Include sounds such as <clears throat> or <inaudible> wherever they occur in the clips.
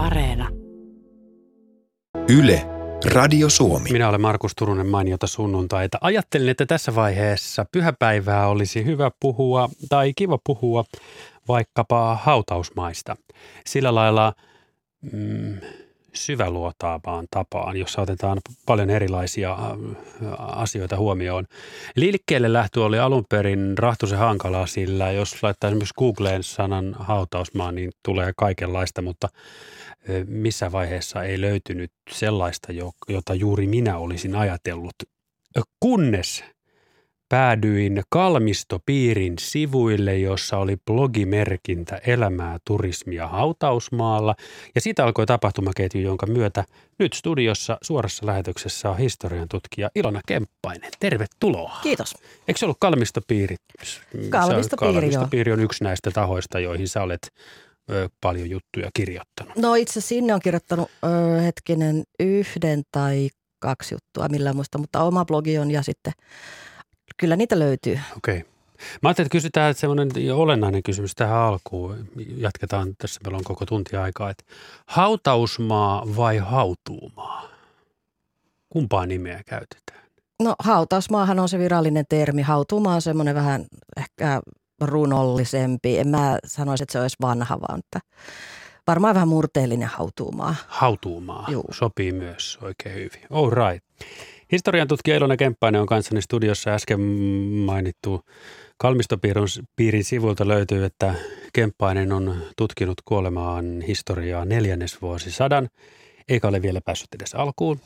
Areena. Yle, Radio Suomi. Minä olen Markus Turunen mainiota sunnuntaita. Ajattelin, että tässä vaiheessa pyhäpäivää olisi hyvä puhua tai kiva puhua vaikkapa hautausmaista. Sillä lailla mm, syväluotaavaan tapaan, jossa otetaan paljon erilaisia äh, asioita huomioon. Liikkeelle lähtö oli alun perin rahtuisen hankalaa, sillä jos laittaa esimerkiksi Googleen sanan hautausmaa, niin tulee kaikenlaista, mutta missä vaiheessa ei löytynyt sellaista, jota juuri minä olisin ajatellut. Kunnes päädyin Kalmistopiirin sivuille, jossa oli blogimerkintä Elämää, turismia hautausmaalla. Ja siitä alkoi tapahtumaketju, jonka myötä nyt studiossa suorassa lähetyksessä on historian tutkija Ilona Kemppainen. Tervetuloa. Kiitos. Eikö se ollut Kalmistopiiri? Kalmistopiiri, Kalmistopiiri on yksi näistä tahoista, joihin sä olet ö, paljon juttuja kirjoittanut. No itse sinne on kirjoittanut ö, hetkinen yhden tai kaksi juttua, millä muista, mutta oma blogi on ja sitten kyllä niitä löytyy. Okei. Okay. Mä ajattelin, että kysytään että semmoinen olennainen kysymys tähän alkuun. Jatketaan tässä, meillä on koko tunti aikaa. Että hautausmaa vai hautuumaa? Kumpaa nimeä käytetään? No hautausmaahan on se virallinen termi. Hautuumaa on semmoinen vähän ehkä runollisempi. En mä sanoisi, että se olisi vanha, vaan että varmaan vähän murteellinen hautuumaa. Hautuumaa. Juu. Sopii myös oikein hyvin. All right. Historian tutkija Ilona Kemppainen on kanssani studiossa äsken mainittu Kalmistopiirin sivulta löytyy, että Kemppainen on tutkinut kuolemaan historiaa neljännesvuosisadan, eikä ole vielä päässyt edes alkuun.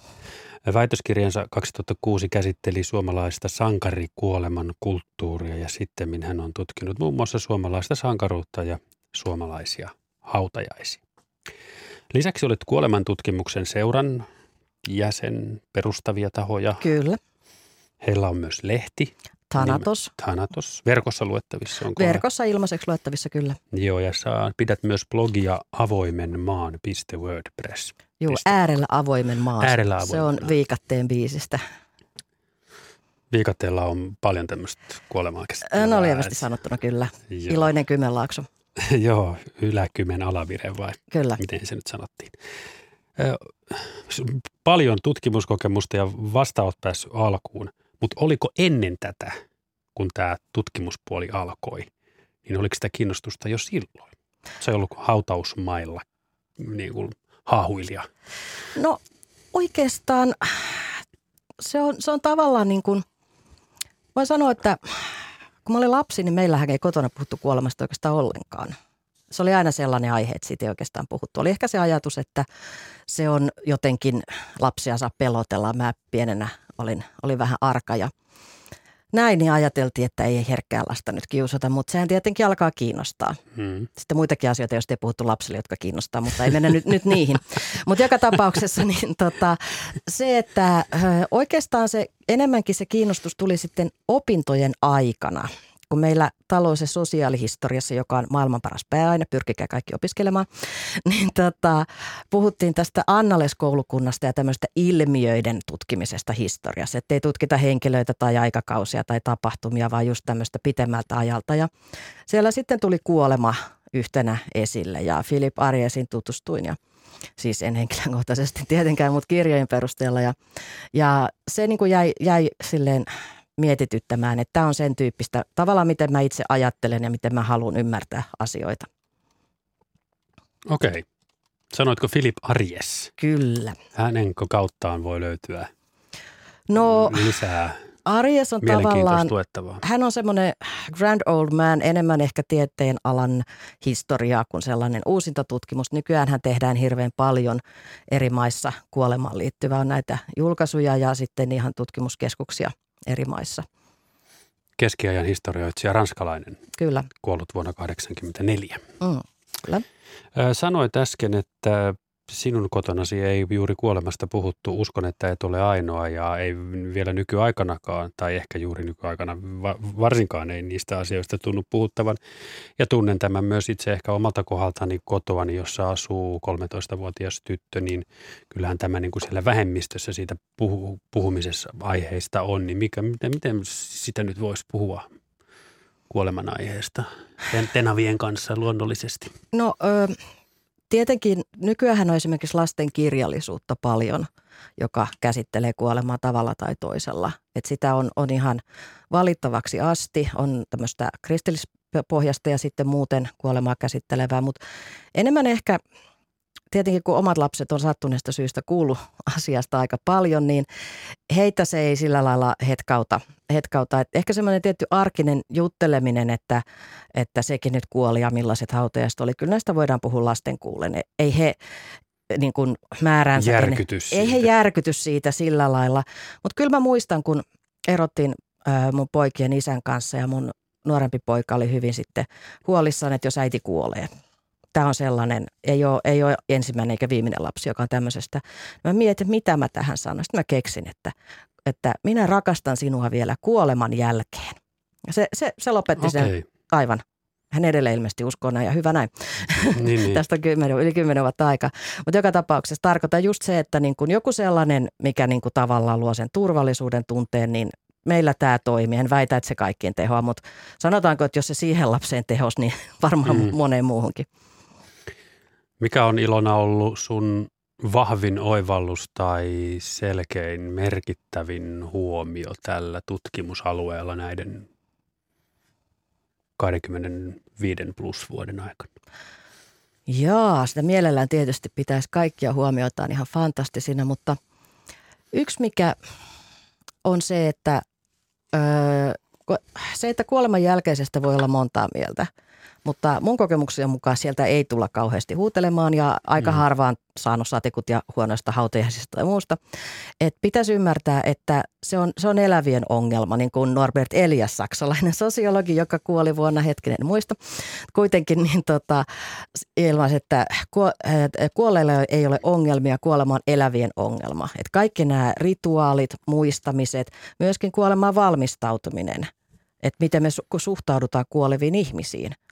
Väitöskirjansa 2006 käsitteli suomalaista sankarikuoleman kulttuuria ja sitten hän on tutkinut muun muassa suomalaista sankaruutta ja suomalaisia hautajaisia. Lisäksi olet kuolemantutkimuksen seuran jäsen perustavia tahoja. Kyllä. Heillä on myös lehti. Thanatos. Thanatos. Verkossa luettavissa onko? Verkossa ilmaiseksi luettavissa kyllä. Joo, ja saa, pidät myös blogia avoimen maan .wordpress. Joo, äärellä avoimen maan. Äärellä avoimen Se on Viikatteen biisistä. Viikatteella on paljon tämmöistä kuolemaa No lievästi sanottuna kyllä. Joo. Iloinen Kymenlaakso. <laughs> Joo, yläkymen alavire vai Kyllä. miten se nyt sanottiin. Paljon tutkimuskokemusta ja vasta olet päässyt alkuun, mutta oliko ennen tätä, kun tämä tutkimuspuoli alkoi, niin oliko sitä kiinnostusta jo silloin? Se on ollut hautausmailla niin kuin haahuilija. No oikeastaan se on, se on tavallaan niin kuin, voin sanoa, että kun mä olin lapsi, niin meillähän ei kotona puhuttu kuolemasta oikeastaan ollenkaan. Se oli aina sellainen aihe, että siitä ei oikeastaan puhuttu. Oli ehkä se ajatus, että se on jotenkin lapsia saa pelotella. Mä pienenä olin, olin vähän arka ja näin, niin ajateltiin, että ei herkkää lasta nyt kiusata, mutta sehän tietenkin alkaa kiinnostaa. Hmm. Sitten muitakin asioita, joista ei puhuttu lapsille, jotka kiinnostaa, mutta ei mennä nyt, nyt niihin. Mutta joka tapauksessa <laughs> niin tota, se, että oikeastaan se enemmänkin se kiinnostus tuli sitten opintojen aikana – kun meillä talous- ja sosiaalihistoriassa, joka on maailman paras pääaine, pyrkikää kaikki opiskelemaan, <laughs> niin tota, puhuttiin tästä Annales-koulukunnasta ja tämmöistä ilmiöiden tutkimisesta historiassa. Että ei tutkita henkilöitä tai aikakausia tai tapahtumia, vaan just tämmöistä pitemmältä ajalta. Ja siellä sitten tuli kuolema yhtenä esille ja Philip Ariesin tutustuin ja siis en henkilökohtaisesti tietenkään, mutta kirjojen perusteella. Ja, ja se niin kuin jäi, jäi silleen mietityttämään, että tämä on sen tyyppistä tavalla, miten mä itse ajattelen ja miten mä haluan ymmärtää asioita. Okei. Sanoitko Filip Arjes? Kyllä. Hänen kauttaan voi löytyä no, lisää Arjes on tavallaan, hän on semmoinen grand old man, enemmän ehkä tieteen alan historiaa kuin sellainen uusintatutkimus. Nykyään hän tehdään hirveän paljon eri maissa kuolemaan liittyvää on näitä julkaisuja ja sitten ihan tutkimuskeskuksia – eri maissa. Keskiajan historioitsija ranskalainen. Kyllä. Kuollut vuonna 1984. Mm, kyllä. Sanoit äsken, että sinun kotonasi ei juuri kuolemasta puhuttu. Uskon, että et ole ainoa ja ei vielä nykyaikanakaan, tai ehkä juuri nykyaikana varsinkaan ei niistä asioista tunnu puhuttavan. Ja tunnen tämän myös itse ehkä omalta kohdaltani kotoani, jossa asuu 13-vuotias tyttö, niin kyllähän tämä niin kuin siellä vähemmistössä siitä puhu, puhumisessa aiheista on. Niin mikä, miten, miten sitä nyt voisi puhua kuoleman aiheesta tenavien kanssa luonnollisesti? No... Ö- tietenkin nykyään on esimerkiksi lasten kirjallisuutta paljon, joka käsittelee kuolemaa tavalla tai toisella. Et sitä on, on ihan valittavaksi asti, on tämmöistä kristillispohjasta ja sitten muuten kuolemaa käsittelevää, mutta enemmän ehkä tietenkin kun omat lapset on sattuneesta syystä kuullut asiasta aika paljon, niin heitä se ei sillä lailla hetkauta. Hetkauta. Et ehkä semmoinen tietty arkinen jutteleminen, että, että sekin nyt kuoli ja millaiset hautajaiset oli. Kyllä näistä voidaan puhua lasten kuulen. Ei he niin kuin määränsä. Järkytys Ei he järkyty siitä sillä lailla. Mutta kyllä mä muistan, kun erottiin äh, mun poikien isän kanssa ja mun nuorempi poika oli hyvin sitten huolissaan, että jos äiti kuolee – tämä on sellainen, ei ole, ei ole ensimmäinen eikä viimeinen lapsi, joka on tämmöisestä. Mä mietin, mitä mä tähän sanon. Sitten mä keksin, että, että minä rakastan sinua vielä kuoleman jälkeen. Se, se, se lopetti okay. sen aivan. Hän edelleen ilmeisesti uskoo näin ja hyvä näin. Niin, niin. <laughs> Tästä on kymmenen, yli kymmenen vuotta aika. Mutta joka tapauksessa tarkoittaa just se, että niin kun joku sellainen, mikä niin kun tavallaan luo sen turvallisuuden tunteen, niin meillä tämä toimii. En väitä, että se kaikkien tehoa, mutta sanotaanko, että jos se siihen lapseen tehos, niin <laughs> varmaan mm. moneen muuhunkin. Mikä on Ilona ollut sun vahvin oivallus tai selkein merkittävin huomio tällä tutkimusalueella näiden 25 plus vuoden aikana? Jaa, sitä mielellään tietysti pitäisi kaikkia huomioita ihan fantastisina, mutta yksi mikä on se, että öö, se, että kuoleman jälkeisestä voi olla montaa mieltä – mutta mun kokemuksen mukaan sieltä ei tulla kauheasti huutelemaan ja aika mm. harvaan saanut satekut ja huonoista hautajaisista tai muusta. Et pitäisi ymmärtää, että se on, se on elävien ongelma, niin kuin Norbert Elias, saksalainen sosiologi, joka kuoli vuonna, hetkinen muista, kuitenkin niin tota, ilmaisi, että kuolleilla ei ole ongelmia, kuolema on elävien ongelma. Et kaikki nämä rituaalit, muistamiset, myöskin kuolemaan valmistautuminen, että miten me suhtaudutaan kuoleviin ihmisiin –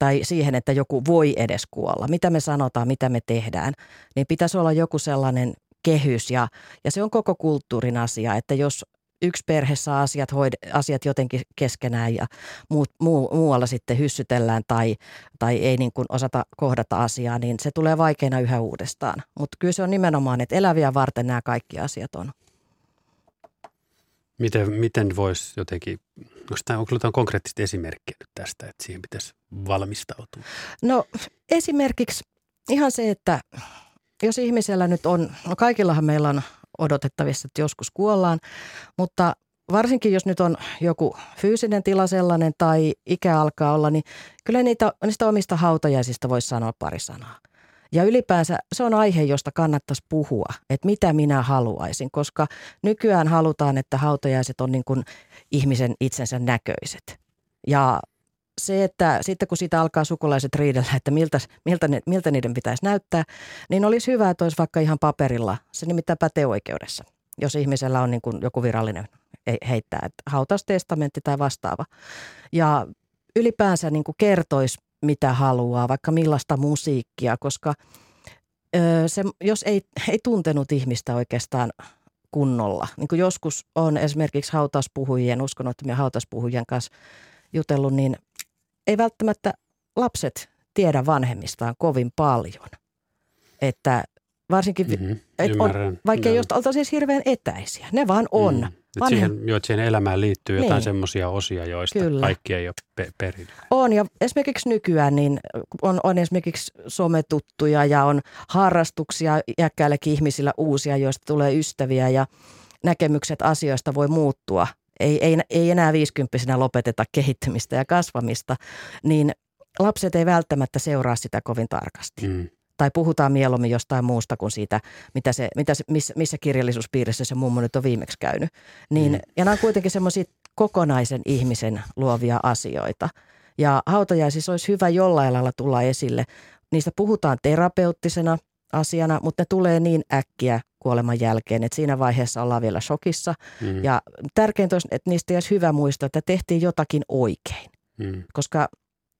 tai siihen, että joku voi edes kuolla, mitä me sanotaan, mitä me tehdään, niin pitäisi olla joku sellainen kehys ja, ja se on koko kulttuurin asia, että jos yksi perhe saa asiat, hoid, asiat jotenkin keskenään ja muu, muu, muualla sitten hyssytellään tai, tai ei niin kuin osata kohdata asiaa, niin se tulee vaikeana yhä uudestaan. Mutta kyllä se on nimenomaan, että eläviä varten nämä kaikki asiat on. Miten, miten voisi jotenkin, onko jotain konkreettista esimerkkiä nyt tästä, että siihen pitäisi valmistautua? No esimerkiksi ihan se, että jos ihmisellä nyt on, no kaikillahan meillä on odotettavissa, että joskus kuollaan, mutta varsinkin jos nyt on joku fyysinen tila sellainen tai ikä alkaa olla, niin kyllä niitä, niistä omista hautajaisista voisi sanoa pari sanaa. Ja ylipäänsä se on aihe, josta kannattaisi puhua, että mitä minä haluaisin, koska nykyään halutaan, että hautajaiset on niin kuin ihmisen itsensä näköiset. Ja se, että sitten kun siitä alkaa sukulaiset riidellä, että miltä, miltä, ne, miltä niiden pitäisi näyttää, niin olisi hyvä, että olisi vaikka ihan paperilla. Se nimittäin pätee oikeudessa, jos ihmisellä on niin kuin joku virallinen heittää, että hautaustestamentti tai vastaava. Ja ylipäänsä niin kuin kertoisi mitä haluaa, vaikka millaista musiikkia, koska ö, se, jos ei, ei tuntenut ihmistä oikeastaan kunnolla, niin kuin joskus on esimerkiksi hautauspuhujien, uskonnottomien hautauspuhujien kanssa jutellut, niin ei välttämättä lapset tiedä vanhemmistaan kovin paljon. Että varsinkin, mm-hmm, et on, vaikka ei oltaisi siis hirveän etäisiä, ne vaan on. Mm. Vanhem... Siihen, jo, että siihen elämään liittyy jotain niin. semmoisia osia, joista Kyllä. kaikki ei ole pe- perillä. On ja esimerkiksi nykyään niin on, on esimerkiksi sometuttuja ja on harrastuksia iäkkäillekin ihmisillä uusia, joista tulee ystäviä ja näkemykset asioista voi muuttua. Ei, ei, ei enää viisikymppisenä lopeteta kehittymistä ja kasvamista, niin lapset ei välttämättä seuraa sitä kovin tarkasti. Mm tai puhutaan mieluummin jostain muusta kuin siitä, mitä se, mitä se, missä, missä kirjallisuuspiirissä se mummo nyt on viimeksi käynyt. Niin, mm. Ja nämä on kuitenkin semmoisia kokonaisen ihmisen luovia asioita. Ja hautajaisissa olisi hyvä jollain lailla tulla esille. Niistä puhutaan terapeuttisena asiana, mutta ne tulee niin äkkiä kuoleman jälkeen, että siinä vaiheessa ollaan vielä shokissa. Mm. Ja tärkeintä olisi, että niistä olisi hyvä muistaa, että tehtiin jotakin oikein. Mm. Koska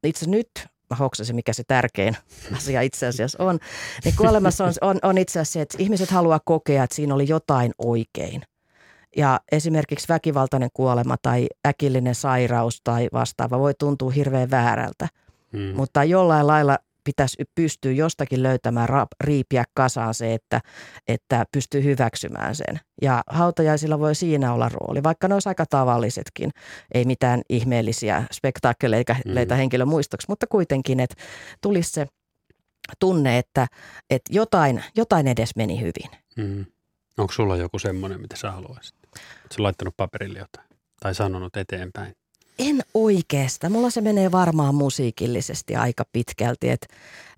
itse nyt mä hoksasin, mikä se tärkein asia itse asiassa on, niin kuolemassa on, on, on itse asiassa se, että ihmiset haluaa kokea, että siinä oli jotain oikein. Ja esimerkiksi väkivaltainen kuolema tai äkillinen sairaus tai vastaava voi tuntua hirveän väärältä. Hmm. Mutta jollain lailla pitäisi pystyä jostakin löytämään, riipiä kasaan se, että, että pystyy hyväksymään sen. Ja hautajaisilla voi siinä olla rooli, vaikka ne olisi aika tavallisetkin. Ei mitään ihmeellisiä spektaakkeleita mm. henkilömuistoksi, mutta kuitenkin, että tulisi se tunne, että, että jotain, jotain edes meni hyvin. Mm. Onko sulla joku semmoinen, mitä sä haluaisit? Oletko laittanut paperille jotain tai sanonut eteenpäin? En oikeasta. Mulla se menee varmaan musiikillisesti aika pitkälti. Että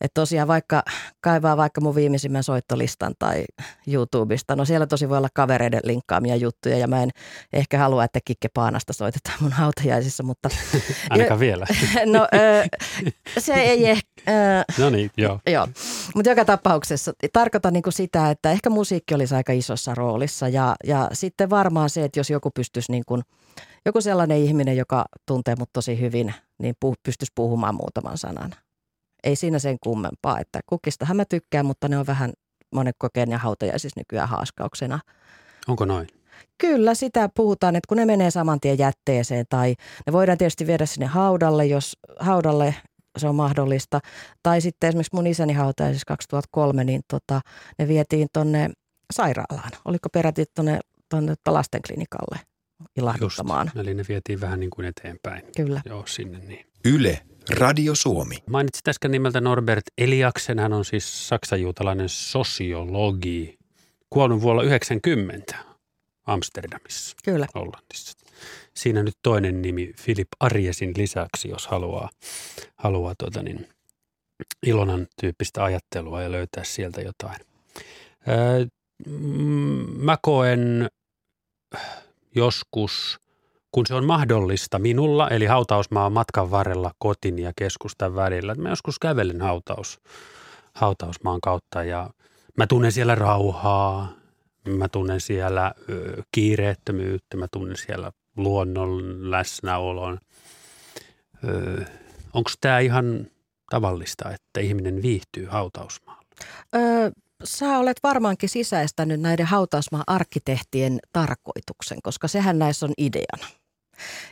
et tosiaan vaikka kaivaa vaikka mun viimeisimmän soittolistan tai YouTubesta, no siellä tosi voi olla kavereiden linkkaamia juttuja ja mä en ehkä halua, että Kikke Paanasta soitetaan mun hautajaisissa, mutta... <laughs> Ainakaan vielä. <laughs> no se ei <laughs> ehkä... no niin, joo. joo. Mutta joka tapauksessa tarkoitan niinku sitä, että ehkä musiikki olisi aika isossa roolissa ja, ja sitten varmaan se, että jos joku pystyisi niin kuin – joku sellainen ihminen, joka tuntee mut tosi hyvin, niin puh, pystyisi puhumaan muutaman sanan. Ei siinä sen kummempaa, että kukistahan mä tykkään, mutta ne on vähän monet kokeen ja hautajaisissa nykyään haaskauksena. Onko noin? Kyllä, sitä puhutaan, että kun ne menee saman tien jätteeseen tai ne voidaan tietysti viedä sinne haudalle, jos haudalle se on mahdollista. Tai sitten esimerkiksi mun isäni hautajaisissa 2003, niin tota, ne vietiin tonne sairaalaan. Oliko peräti tonne, tonne lastenklinikalle ilahduttamaan. Just, eli ne vietiin vähän niin kuin eteenpäin. Kyllä. Joo, sinne niin. Yle, Radio Suomi. Mainitsit äsken nimeltä Norbert Eliaksen. Hän on siis saksajuutalainen sosiologi. Kuollut vuonna 90 Amsterdamissa. Kyllä. Hollandissa. Siinä nyt toinen nimi Philip Arjesin lisäksi, jos haluaa, haluaa tuota niin, Ilonan tyyppistä ajattelua ja löytää sieltä jotain. Öö, mä koen joskus, kun se on mahdollista minulla, eli hautausmaa on matkan varrella kotin ja keskustan välillä. Mä joskus kävelen hautaus, hautausmaan kautta ja mä tunnen siellä rauhaa, mä tunnen siellä ö, kiireettömyyttä, mä tunnen siellä luonnon läsnäolon. Onko tämä ihan tavallista, että ihminen viihtyy hautausmaalla? Öö, sä olet varmaankin sisäistänyt näiden hautausmaan arkkitehtien tarkoituksen, koska sehän näissä on ideana.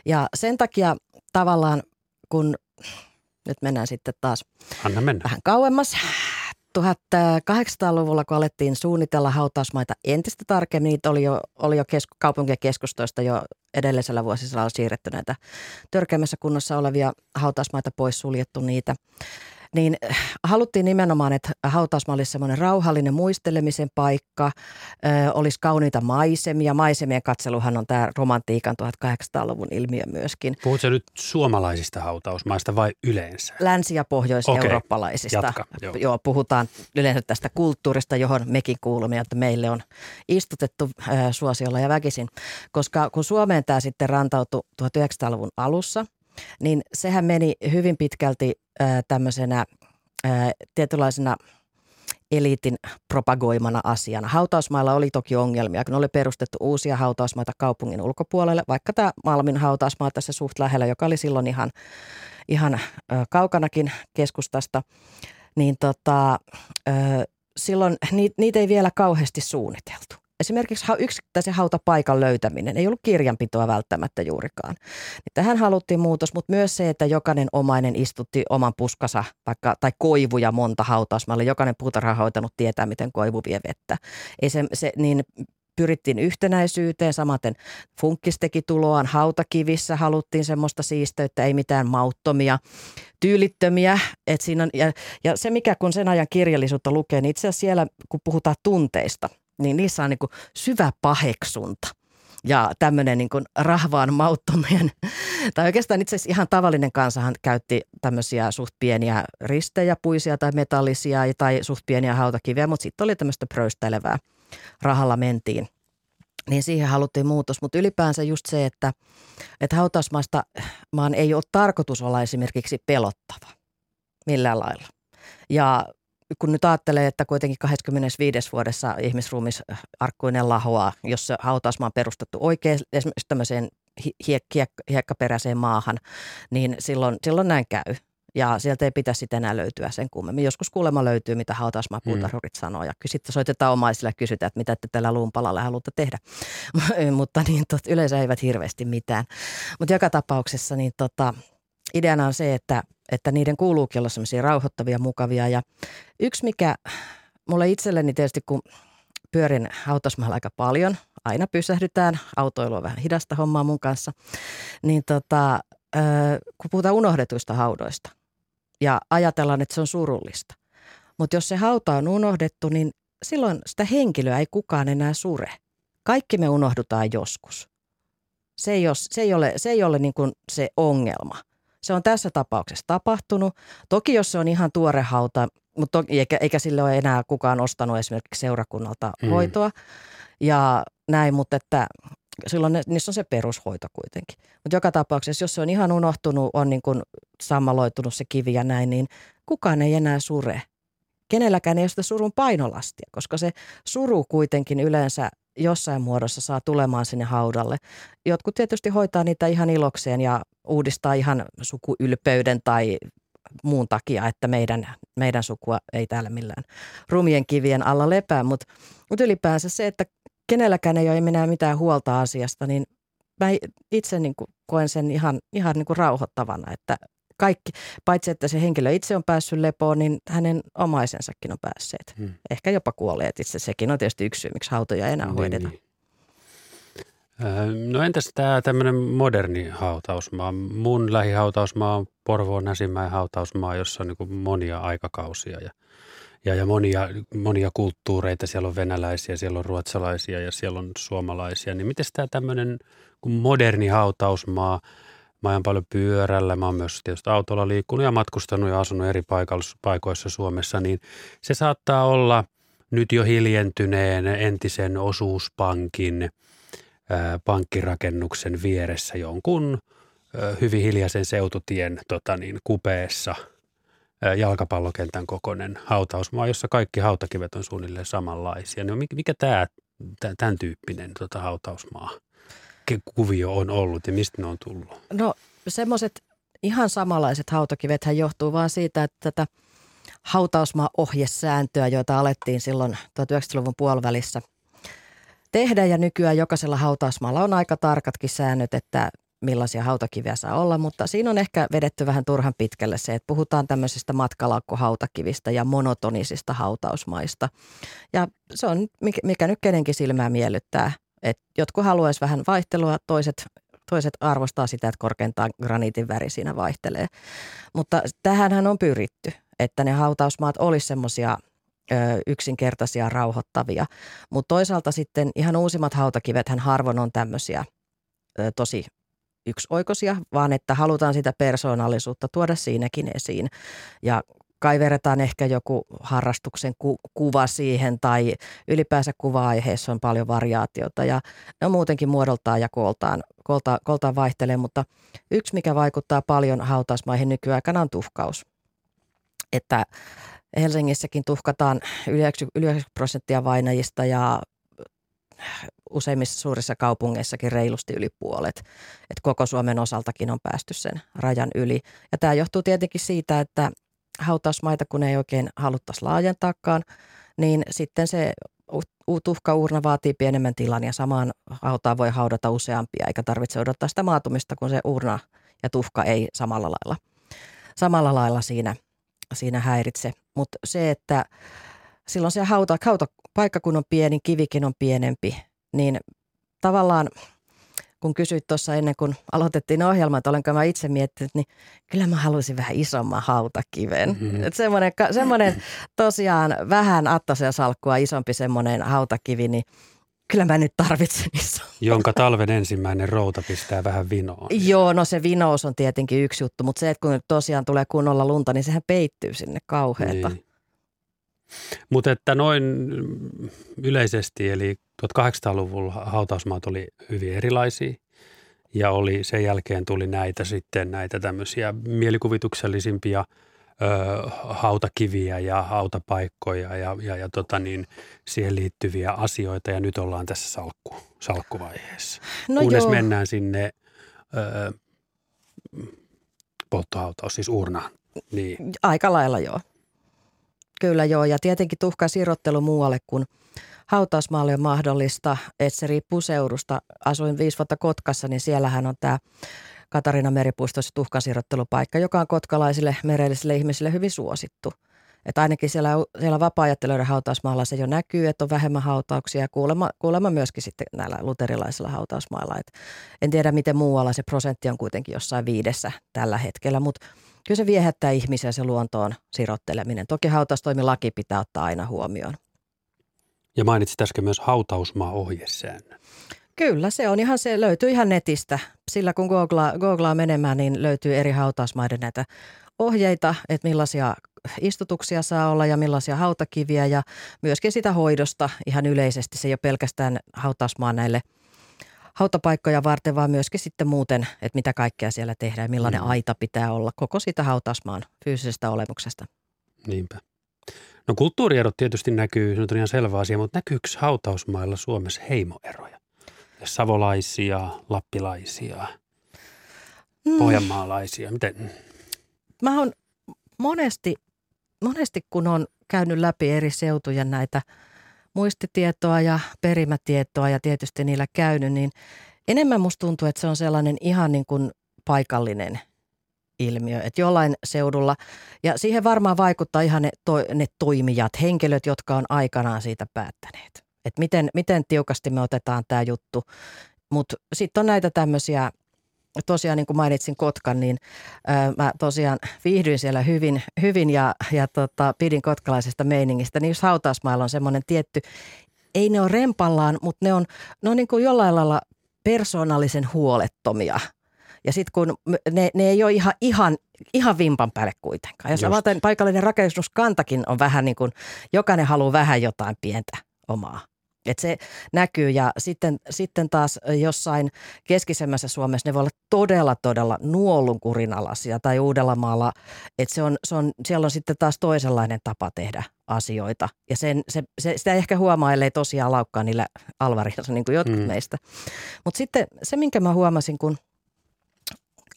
Ja sen takia tavallaan, kun nyt mennään sitten taas Anna mennä. vähän kauemmas, 1800-luvulla, kun alettiin suunnitella hautausmaita entistä tarkemmin, niitä oli jo, oli jo kesku, kaupunkien keskustoista jo edellisellä vuosisadalla siirretty näitä törkeimmässä kunnossa olevia hautausmaita pois, suljettu niitä niin äh, haluttiin nimenomaan, että hautausmaa olisi semmoinen rauhallinen muistelemisen paikka, ö, olisi kauniita maisemia. Maisemien katseluhan on tämä romantiikan 1800-luvun ilmiö myöskin. Puhutko nyt suomalaisista hautausmaista vai yleensä? Länsi- ja pohjois-eurooppalaisista. Okay. Jatka, joo. joo. puhutaan yleensä tästä kulttuurista, johon mekin kuulumme, että meille on istutettu ö, suosiolla ja väkisin. Koska kun Suomeen tämä sitten rantautui 1900-luvun alussa – niin sehän meni hyvin pitkälti äh, tämmöisenä äh, tietynlaisena eliitin propagoimana asiana. Hautausmailla oli toki ongelmia, kun oli perustettu uusia hautausmaita kaupungin ulkopuolelle, vaikka tämä Malmin hautausmaa tässä suht lähellä, joka oli silloin ihan, ihan äh, kaukanakin keskustasta, niin tota, silloin niitä ei vielä kauheasti suunniteltu esimerkiksi yksittäisen hautapaikan löytäminen ei ollut kirjanpitoa välttämättä juurikaan. Niin tähän haluttiin muutos, mutta myös se, että jokainen omainen istutti oman puskasa vaikka, tai koivuja monta hautausmalle. Jokainen puutarhahoitanut tietää, miten koivu vie vettä. Ei se, se, niin pyrittiin yhtenäisyyteen, samaten funkkis teki tuloaan, hautakivissä haluttiin semmoista siisteyttä, ei mitään mauttomia, tyylittömiä. Et siinä on, ja, ja se mikä kun sen ajan kirjallisuutta lukee, niin itse asiassa siellä kun puhutaan tunteista – niin niissä on niin kuin syvä paheksunta ja tämmöinen niin kuin rahvaan mauttomien, <laughs> tai oikeastaan itse asiassa ihan tavallinen kansahan käytti tämmöisiä suht pieniä ristejä, puisia tai metallisia tai suht pieniä hautakiviä, mutta sitten oli tämmöistä pröystäilevää, rahalla mentiin. Niin siihen haluttiin muutos, mutta ylipäänsä just se, että, että hautausmaasta maan ei ole tarkoitus olla esimerkiksi pelottava millään lailla. Ja kun nyt ajattelee, että kuitenkin 25. vuodessa ihmisruumis äh, arkkuinen lahoaa, jos se hautausmaa on perustettu oikein esimerkiksi tämmöiseen hiek- hiekkaperäiseen maahan, niin silloin, silloin näin käy. Ja sieltä ei pitäisi sitten enää löytyä sen kummemmin. Joskus kuulemma löytyy, mitä hautausmaapuutarhurit mm. sanoo. Ja sitten soitetaan omaisille ja kysytään, että mitä te tällä luumpalalla haluatte tehdä. <laughs> Mutta niin, tot, yleensä eivät hirveästi mitään. Mutta joka tapauksessa niin tota, ideana on se, että että niiden kuuluukin olla semmoisia rauhoittavia, mukavia. Ja yksi, mikä mulle itselleni tietysti, kun pyörin hautausmaalla aika paljon, aina pysähdytään, autoilu on vähän hidasta hommaa mun kanssa, niin tota, kun puhutaan unohdetuista haudoista ja ajatellaan, että se on surullista. Mutta jos se hauta on unohdettu, niin silloin sitä henkilöä ei kukaan enää sure. Kaikki me unohdutaan joskus. Se ei ole se, ei ole, se, ei ole niin kuin se ongelma. Se on tässä tapauksessa tapahtunut. Toki jos se on ihan tuore hauta, mutta toki, eikä, eikä sille ole enää kukaan ostanut esimerkiksi seurakunnalta mm. hoitoa ja näin, mutta että silloin ne, niissä on se perushoito kuitenkin. Mutta joka tapauksessa, jos se on ihan unohtunut, on niin kuin sammaloitunut se kivi ja näin, niin kukaan ei enää sure. Kenelläkään ei ole sitä surun painolastia, koska se suru kuitenkin yleensä jossain muodossa saa tulemaan sinne haudalle. Jotkut tietysti hoitaa niitä ihan ilokseen ja uudistaa ihan sukuylpeyden tai muun takia, että meidän, meidän sukua ei täällä millään rumien kivien alla lepää, mutta mut ylipäänsä se, että kenelläkään ei ole enää mitään huolta asiasta, niin mä itse niin kuin koen sen ihan, ihan niin kuin rauhoittavana, että kaikki, paitsi että se henkilö itse on päässyt lepoon, niin hänen omaisensakin on päässeet. Hmm. Ehkä jopa kuolleet itse. Sekin on tietysti yksi syy, miksi hautoja enää niin, hoideta. Niin. No entäs tämä tämmöinen moderni hautausmaa? Mun lähihautausmaa on Porvoon Näsimäen hautausmaa, jossa on niin monia aikakausia ja, ja, ja monia, monia kulttuureita. Siellä on venäläisiä, siellä on ruotsalaisia ja siellä on suomalaisia. Niin miten tämä tämmöinen moderni hautausmaa – Mä ajan paljon pyörällä, mä oon myös tietysti autolla liikkunut ja matkustanut ja asunut eri paikoissa Suomessa, niin se saattaa olla nyt jo hiljentyneen entisen osuuspankin pankkirakennuksen vieressä jonkun hyvin hiljaisen seututien tota niin, kupeessa jalkapallokentän kokoinen hautausmaa, jossa kaikki hautakivet on suunnilleen samanlaisia. No mikä tämä tämän tyyppinen tota, hautausmaa kuvio on ollut ja mistä ne on tullut? No semmoiset ihan samanlaiset hautakivethän johtuu vaan siitä, että tätä hautausmaa-ohjesääntöä, joita alettiin silloin 1900-luvun puolivälissä tehdä ja nykyään jokaisella hautausmaalla on aika tarkatkin säännöt, että millaisia hautakiviä saa olla, mutta siinä on ehkä vedetty vähän turhan pitkälle se, että puhutaan tämmöisistä matkalaukkuhautakivistä ja monotonisista hautausmaista. Ja se on, mikä nyt kenenkin silmää miellyttää. Et jotkut haluaisi vähän vaihtelua, toiset, toiset arvostaa sitä, että korkeintaan graniitin väri siinä vaihtelee. Mutta tähänhän on pyritty, että ne hautausmaat olisi semmoisia yksinkertaisia, rauhoittavia. Mutta toisaalta sitten ihan uusimmat hautakivet hän harvoin on tämmöisiä tosi yksioikoisia, vaan että halutaan sitä persoonallisuutta tuoda siinäkin esiin. Ja kaiveretaan ehkä joku harrastuksen ku, kuva siihen tai ylipäänsä kuva-aiheessa on paljon variaatiota ja ne on muutenkin muodoltaan ja kooltaan, kooltaan, kooltaan vaihtelee, mutta yksi mikä vaikuttaa paljon hautausmaihin nykyaikana on tuhkaus. Että Helsingissäkin tuhkataan yli 90 prosenttia vainajista ja useimmissa suurissa kaupungeissakin reilusti yli puolet. että koko Suomen osaltakin on päästy sen rajan yli. Ja tämä johtuu tietenkin siitä, että hautausmaita, kun ei oikein haluttaisi laajentaakaan, niin sitten se tuhkauurna vaatii pienemmän tilan ja samaan hautaan voi haudata useampia, eikä tarvitse odottaa sitä maatumista, kun se urna ja tuhka ei samalla lailla, samalla lailla siinä, siinä häiritse. Mutta se, että silloin se hauta, hauta, paikka kun on pieni, kivikin on pienempi, niin tavallaan – kun kysyit tuossa ennen kuin aloitettiin ohjelma, että olenko mä itse miettinyt, niin kyllä mä haluaisin vähän isomman hautakiven. Mm-hmm. Että semmoinen, semmoinen tosiaan vähän attasia salkkua isompi semmoinen hautakivi, niin kyllä mä nyt tarvitsen <laughs> iso. Jonka talven ensimmäinen routa pistää vähän vinoon. Joo, no se vinous on tietenkin yksi juttu, mutta se, että kun tosiaan tulee kunnolla lunta, niin sehän peittyy sinne kauheeta. Niin. Mutta että noin yleisesti, eli 1800-luvulla hautausmaat oli hyvin erilaisia ja oli, sen jälkeen tuli näitä sitten näitä tämmöisiä mielikuvituksellisimpia ö, hautakiviä ja hautapaikkoja ja, ja, ja tota niin, siihen liittyviä asioita ja nyt ollaan tässä salkku, salkkuvaiheessa. No Kunnes joo. mennään sinne ö, polttohautaus, siis urnaan. Niin. Aika lailla joo. Kyllä joo, ja tietenkin tuhka sirottelu muualle kuin hautausmaalle on mahdollista, että se riippuu seudusta. Asuin viisi vuotta Kotkassa, niin siellähän on tämä Katarina Meripuistossa tuhkansiirrottelupaikka, joka on kotkalaisille merellisille ihmisille hyvin suosittu. Että ainakin siellä, siellä vapaa-ajattelijoiden hautausmaalla se jo näkyy, että on vähemmän hautauksia ja kuulemma, kuulemma myöskin sitten näillä luterilaisilla hautausmailla. Et en tiedä, miten muualla se prosentti on kuitenkin jossain viidessä tällä hetkellä, mutta kyllä se viehättää ihmisiä se luontoon sirotteleminen. Toki hautaustoimilaki pitää ottaa aina huomioon. Ja mainitsit äsken myös hautausmaa-ohjesäännön. Kyllä, se on ihan, se löytyy ihan netistä. Sillä kun googlaa, googlaa menemään, niin löytyy eri hautausmaiden näitä ohjeita, että millaisia istutuksia saa olla ja millaisia hautakiviä ja myöskin sitä hoidosta ihan yleisesti. Se ei ole pelkästään hautausmaa näille hautapaikkoja varten, vaan myöskin sitten muuten, että mitä kaikkea siellä tehdään ja millainen mm. aita pitää olla koko sitä hautausmaan fyysisestä olemuksesta. Niinpä. No kulttuurierot tietysti näkyy, se on ihan selvä asia, mutta näkyykö hautausmailla Suomessa heimoeroja? Savolaisia, lappilaisia, mm. pohjanmaalaisia, miten? Mä oon monesti, monesti kun on käynyt läpi eri seutuja näitä muistitietoa ja perimätietoa ja tietysti niillä käynyt, niin enemmän musta tuntuu, että se on sellainen ihan niin kuin paikallinen ilmiö, että jollain seudulla, ja siihen varmaan vaikuttaa ihan ne, to, ne toimijat, henkilöt, jotka on aikanaan siitä päättäneet. Että miten, miten tiukasti me otetaan tämä juttu. Mutta sitten on näitä tämmöisiä, tosiaan niin kuin mainitsin Kotkan, niin ää, mä tosiaan viihdyin siellä hyvin, hyvin ja, ja tota, pidin kotkalaisesta meiningistä. Niin jos hautausmailla on semmoinen tietty, ei ne ole rempallaan, mutta ne on, ne on niin kuin jollain lailla persoonallisen huolettomia – ja sitten kun ne, ne ei ole ihan, ihan, ihan vimpan päälle kuitenkaan. Ja samaten paikallinen rakennuskantakin on vähän niin kuin, jokainen haluaa vähän jotain pientä omaa. Et se näkyy ja sitten, sitten taas jossain keskisemmässä Suomessa ne voi olla todella, todella nuollun kurinalaisia tai Uudellamaalla. Että se on, se on, siellä on sitten taas toisenlainen tapa tehdä asioita. Ja sen, se, se, sitä ehkä huomaa, ellei tosiaan laukkaa niillä alvarilla, niin kuin jotkut mm. meistä. Mutta sitten se, minkä mä huomasin, kun –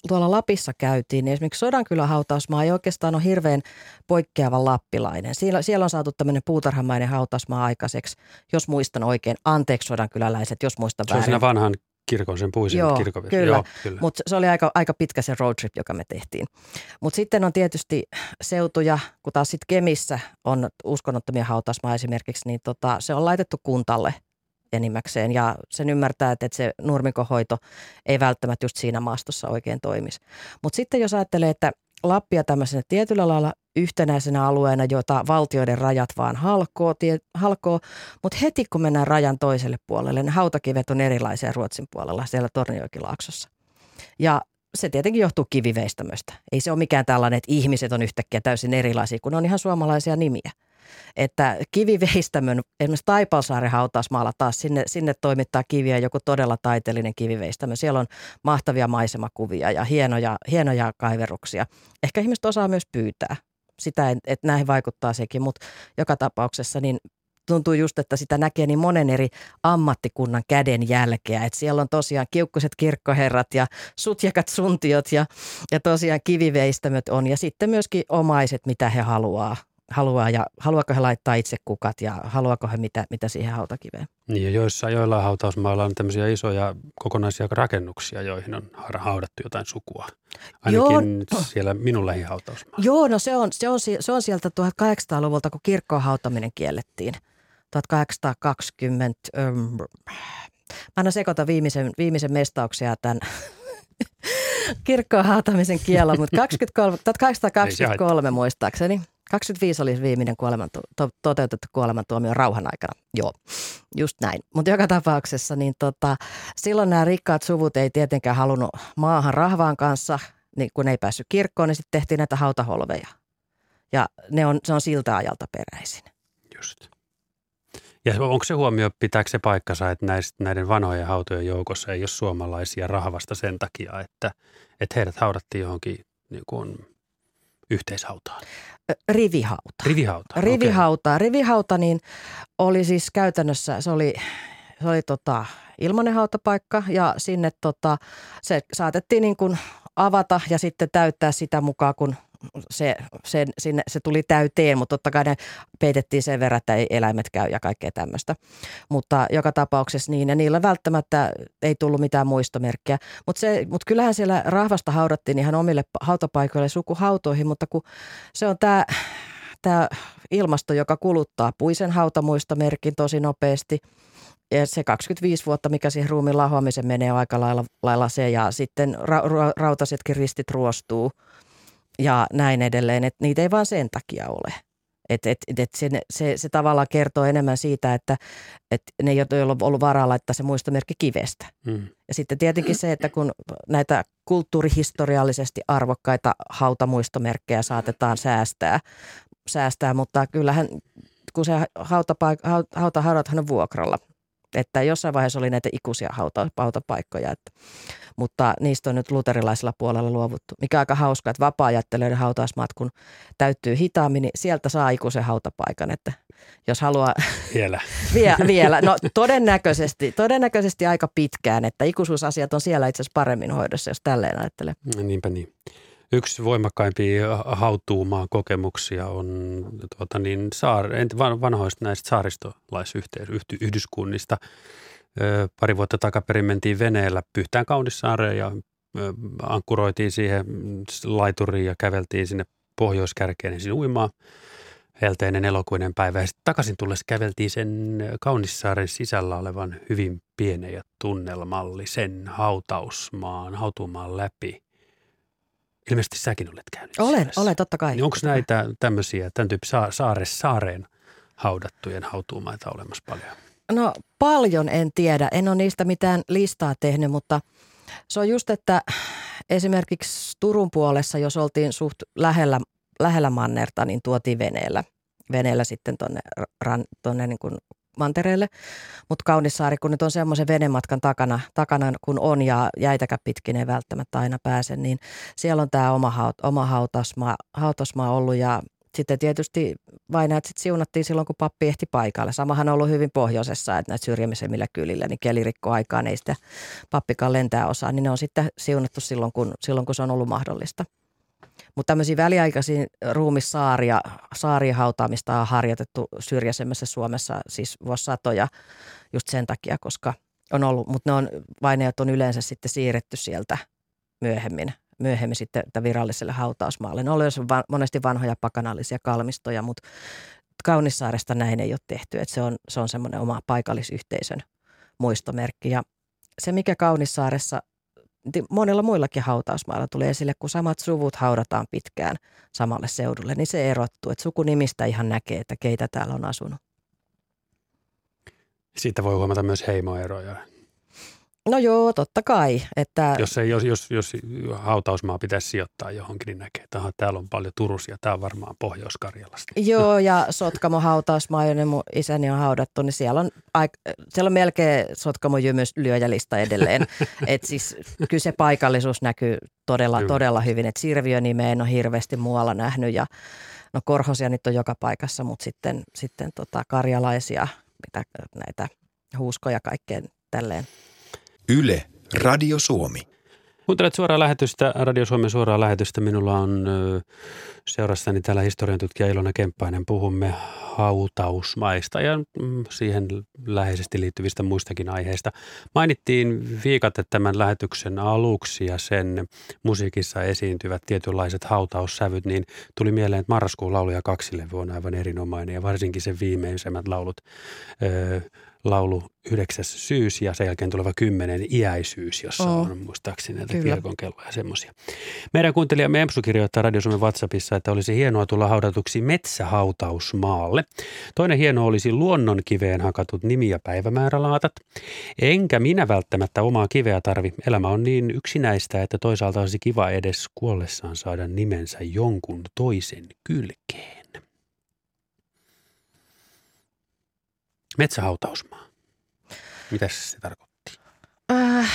tuolla Lapissa käytiin, niin esimerkiksi Sodankylän hautausmaa ei oikeastaan ole hirveän poikkeava lappilainen. Siellä, siellä on saatu tämmöinen puutarhamainen hautausmaa aikaiseksi, jos muistan oikein. Anteeksi sodankyläläiset, jos muistan väärin. Se on siinä vanhan kirkon, sen puisen Joo, kirkon. Kyllä, Joo, kyllä. mutta se oli aika, aika pitkä se road trip, joka me tehtiin. Mutta sitten on tietysti seutuja, kun taas sitten Kemissä on uskonnottomia hautausmaa esimerkiksi, niin tota, se on laitettu kuntalle – enimmäkseen ja sen ymmärtää, että se nurmikohoito ei välttämättä just siinä maastossa oikein toimisi. Mutta sitten jos ajattelee, että Lappia tämmöisenä tietyllä lailla yhtenäisenä alueena, jota valtioiden rajat vaan halkoo, tie, halkoo, mutta heti kun mennään rajan toiselle puolelle, ne hautakivet on erilaisia Ruotsin puolella siellä Torniokilaaksossa. Ja se tietenkin johtuu kiviveistämöstä. Ei se ole mikään tällainen, että ihmiset on yhtäkkiä täysin erilaisia, kun on ihan suomalaisia nimiä että kiviveistämön, esimerkiksi Taipalsaaren hautausmaalla taas sinne, sinne toimittaa kiviä joku todella taiteellinen kiviveistämö. Siellä on mahtavia maisemakuvia ja hienoja, hienoja kaiveruksia. Ehkä ihmiset osaa myös pyytää sitä, että näihin vaikuttaa sekin, mutta joka tapauksessa niin tuntuu just, että sitä näkee niin monen eri ammattikunnan käden jälkeä. Että siellä on tosiaan kiukkuset kirkkoherrat ja sutjakat suntiot ja, ja tosiaan kiviveistämöt on. Ja sitten myöskin omaiset, mitä he haluaa haluaa ja haluaako he laittaa itse kukat ja haluaako he mitä, mitä siihen hautakiveen. Niin ja joissa, joilla hautausmailla on tämmöisiä isoja kokonaisia rakennuksia, joihin on haudattu jotain sukua. Ainakin Joo. siellä minun lähihautausmaalla. Joo, no se on, se on, se on sieltä 1800-luvulta, kun kirkkoon hautaminen kiellettiin. 1820, ähm, mä annan sekoita viimeisen, viimeisen mestauksia tämän <laughs> kirkkoon hautamisen kielon, mutta 23, 1823 muistaakseni – 25 oli viimeinen kuoleman, to, toteutettu kuolemantuomio rauhan aikana. Joo, just näin. Mutta joka tapauksessa, niin tota, silloin nämä rikkaat suvut ei tietenkään halunnut maahan rahvaan kanssa, niin kun ei päässyt kirkkoon, niin sitten tehtiin näitä hautaholveja. Ja ne on, se on siltä ajalta peräisin. Just. Ja onko se huomio, pitääkö se paikkansa, että näistä, näiden vanhojen hautojen joukossa ei ole suomalaisia rahvasta sen takia, että, että heidät haudattiin johonkin niin kuin yhteishautaan? Rivihauta. Rivihauta. Rivihauta. Okay. Rivihauta niin oli siis käytännössä, se oli, se oli tota, ilmainen hautapaikka ja sinne tota, se saatettiin niin kuin avata ja sitten täyttää sitä mukaan, kun se, se, sinne, se tuli täyteen, mutta totta kai ne peitettiin sen verran, että ei eläimet käy ja kaikkea tämmöistä. Mutta joka tapauksessa niin, ja niillä välttämättä ei tullut mitään muistomerkkiä. Mutta mut kyllähän siellä rahvasta haudattiin ihan omille hautapaikoille sukuhautoihin, mutta kun se on tämä tämä ilmasto, joka kuluttaa puisen hautamuistomerkin tosi nopeasti – ja se 25 vuotta, mikä siihen ruumiin lahoamiseen menee, aika lailla, lailla se. Ja sitten ra- ra- rautaisetkin ristit ruostuu ja näin edelleen. Että niitä ei vaan sen takia ole. Et, et, et se, se, se tavallaan kertoo enemmän siitä, että et ne ei ole ollut varaa laittaa se muistomerkki kivestä. Mm. Ja sitten tietenkin se, että kun näitä kulttuurihistoriallisesti arvokkaita hautamuistomerkkejä saatetaan säästää, säästää mutta kyllähän kun se hautapaik- hautahaudathan on vuokralla – että jossain vaiheessa oli näitä ikuisia hauta, hautapaikkoja, että, mutta niistä on nyt luterilaisella puolella luovuttu. Mikä aika hauska, että vapaa-ajattelijoiden hautausmaat, kun täyttyy hitaammin, niin sieltä saa ikuisen hautapaikan, että jos haluaa... <laughs> Vielä. vie, <laughs> vielä. No todennäköisesti, todennäköisesti aika pitkään, että ikuisuusasiat on siellä itse asiassa paremmin hoidossa, jos tälleen ajattelee. Niinpä niin. Yksi voimakkaimpia hautuumaan kokemuksia on tuota niin, saar, vanhoista näistä saaristolaisyhdyskunnista. Pari vuotta takaperin mentiin veneellä Pyhtään Kaunissaareen ja ankkuroitiin siihen laituriin ja käveltiin sinne pohjoiskärkeen ensin uimaan. Helteinen elokuinen päivä ja sitten takaisin tullessa käveltiin sen Kaunissaaren sisällä olevan hyvin pienen ja tunnelmallisen hautausmaan, hautumaan läpi – Ilmeisesti säkin olet käynyt. Olen, olen totta kai. Niin onko näitä tämmöisiä, tämän tyyppisiä saare, saareen haudattujen hautuumaita olemassa paljon? No paljon en tiedä. En ole niistä mitään listaa tehnyt, mutta se on just, että esimerkiksi Turun puolessa, jos oltiin suht lähellä, lähellä mannerta, niin tuotiin veneellä, veneellä sitten tuonne tonne niin kuin mantereelle. Mutta Kaunissaari, kun nyt on semmoisen venematkan takana, takana kun on ja jäitäkä pitkin ei välttämättä aina pääse, niin siellä on tämä oma, haut, oma hautasmaa, hautasmaa ollut ja sitten tietysti vainajat sit siunattiin silloin, kun pappi ehti paikalle. Samahan on ollut hyvin pohjoisessa, että näitä syrjämisemmillä kylillä, niin kelirikko aikaan ei sitä pappikaan lentää osaa, niin ne on sitten siunattu silloin, kun, silloin, kun se on ollut mahdollista. Mutta tämmöisiä väliaikaisia ruumissaaria, saarien hautaamista on harjoitettu syrjäisemmässä Suomessa siis vuosisatoja just sen takia, koska on ollut, mutta ne on, vainajat on yleensä sitten siirretty sieltä myöhemmin, myöhemmin sitten viralliselle hautausmaalle. Ne on monesti vanhoja pakanallisia kalmistoja, mutta Kaunissaaresta näin ei ole tehty. Että se on, se on semmoinen oma paikallisyhteisön muistomerkki. Ja se, mikä Kaunissaaressa monilla muillakin hautausmailla tulee esille, kun samat suvut haudataan pitkään samalle seudulle, niin se erottuu, että sukunimistä ihan näkee, että keitä täällä on asunut. Siitä voi huomata myös heimoeroja. No joo, totta kai. Että... Jos, ei, jos, jos, jos hautausmaa pitäisi sijoittaa johonkin, niin näkee, että täällä on paljon Turusia, tämä on varmaan Pohjois-Karjalasta. Joo, ja Sotkamo hautausmaa, jonne mun isäni on haudattu, niin siellä on, siellä on melkein Sotkamo lyöjälista edelleen. <laughs> Et siis kyllä se paikallisuus näkyy todella, kyllä. todella hyvin, että Sirviö-nimeä en ole hirveästi muualla nähnyt ja no Korhosia nyt on joka paikassa, mutta sitten, sitten tota karjalaisia, mitä näitä huuskoja kaikkeen tälleen Yle, Radio Suomi. Kuuntelet suoraa lähetystä, Radio Suomen suoraa lähetystä. Minulla on seurassani täällä historian tutkija Ilona Kemppainen. Puhumme hautausmaista ja mm, siihen läheisesti liittyvistä muistakin aiheista. Mainittiin viikatte tämän lähetyksen aluksi ja sen musiikissa esiintyvät tietynlaiset hautaussävyt, niin tuli mieleen, että marraskuun lauluja kaksille vuonna aivan erinomainen ja varsinkin sen viimeisemmät laulut laulu 9. syys ja sen jälkeen tuleva 10. iäisyys, jossa oh. on muistaakseni näitä kirkonkelloja ja semmoisia. Meidän kuuntelija Empsu kirjoittaa Radio Suomen WhatsAppissa, että olisi hienoa tulla haudatuksi metsähautausmaalle. Toinen hieno olisi luonnonkiveen hakatut nimi- ja päivämäärälaatat. Enkä minä välttämättä omaa kiveä tarvi. Elämä on niin yksinäistä, että toisaalta olisi kiva edes kuollessaan saada nimensä jonkun toisen kylkeen. Metsähautausmaa. Mitä se tarkoitti? Äh,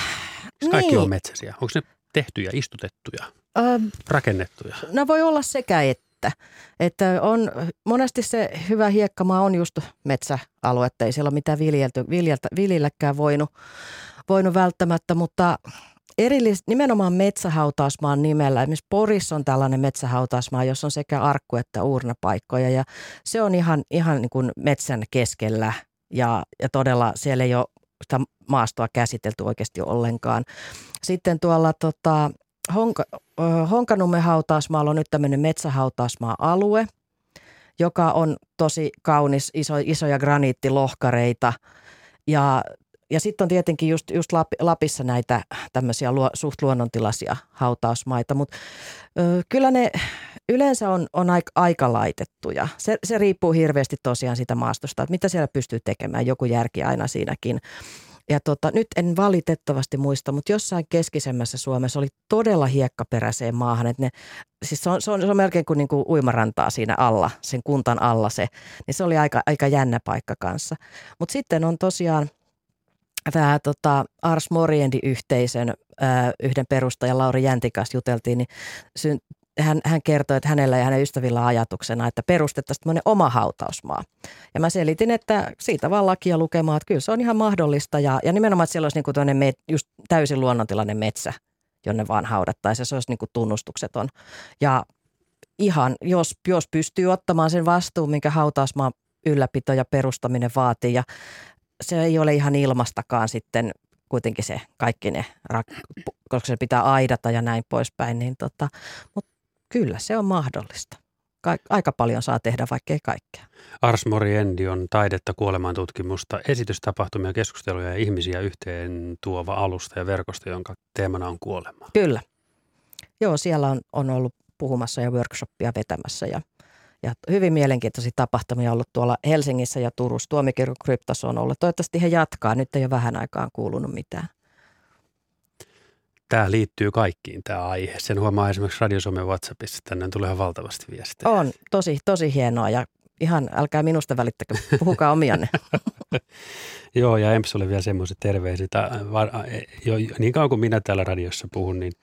kaikki niin. on metsäisiä? Onko ne tehtyjä, istutettuja, äh, rakennettuja? No voi olla sekä että. Että on, monesti se hyvä hiekkamaa on just metsäaluetta, ei siellä ole mitään viljelty, viljeltä, viljelläkään voinut, voinut välttämättä, mutta erillis, nimenomaan metsähautausmaan nimellä. Esimerkiksi Porissa on tällainen metsähautausmaa, jossa on sekä arkku- että uurnapaikkoja ja se on ihan, ihan niin kuin metsän keskellä ja, ja todella siellä ei ole sitä maastoa käsitelty oikeasti ollenkaan. Sitten tuolla tota, Honka, Honkanummen hautausmaalla on nyt tämmöinen metsähautausmaa-alue, joka on tosi kaunis, iso, isoja graniittilohkareita ja ja sitten on tietenkin just, just Lapissa näitä tämmöisiä luo, suht luonnontilaisia hautausmaita, mutta kyllä ne yleensä on, on aika, aika laitettuja. Se, se riippuu hirveästi tosiaan sitä maastosta, että mitä siellä pystyy tekemään, joku järki aina siinäkin. Ja tota, nyt en valitettavasti muista, mutta jossain keskisemmässä Suomessa oli todella hiekkaperäiseen maahan. Että ne, siis se, on, se, on, se on melkein kuin, niin kuin uimarantaa siinä alla, sen kuntan alla se. Niin se oli aika, aika jännä paikka kanssa. Mutta sitten on tosiaan – tämä tota, Ars Moriendi-yhteisön yhden perustajan Lauri Jäntikas juteltiin, niin hän, hän kertoi, että hänellä ja hänen ystävillä ajatuksena, että perustettaisiin tämmöinen oma hautausmaa. Ja mä selitin, että siitä vaan lakia lukemaan, että kyllä se on ihan mahdollista. Ja, ja nimenomaan, että siellä olisi niin kuin met, just täysin luonnontilainen metsä, jonne vaan haudattaisiin. Se olisi niin kuin tunnustukseton. Ja ihan, jos, jos pystyy ottamaan sen vastuun, minkä hautausmaa ylläpito ja perustaminen vaatii. Ja se ei ole ihan ilmastakaan sitten kuitenkin se kaikki ne, koska se pitää aidata ja näin poispäin, niin tota, mutta kyllä se on mahdollista. Aika paljon saa tehdä, vaikkei kaikkea. Ars Moriendi on taidetta, kuolemantutkimusta, esitystapahtumia, keskusteluja ja ihmisiä yhteen tuova alusta ja verkosto, jonka teemana on kuolema. Kyllä. Joo, siellä on, on ollut puhumassa ja workshoppia vetämässä ja ja hyvin mielenkiintoisia tapahtumia ollut tuolla Helsingissä ja Turussa. Tuomikirkon kryptos on ollut. Toivottavasti he jatkaa. Nyt ei ole vähän aikaan kuulunut mitään. Tämä liittyy kaikkiin tämä aihe. Sen huomaa esimerkiksi Radiosommen WhatsAppissa. Tänne tulee ihan valtavasti viestejä. On tosi, tosi hienoa ja ihan älkää minusta välittäkö. Puhukaa omianne. <laughs> Joo ja Empsolle vielä semmoiset terveiset. Niin kauan kuin minä täällä radiossa puhun, niin –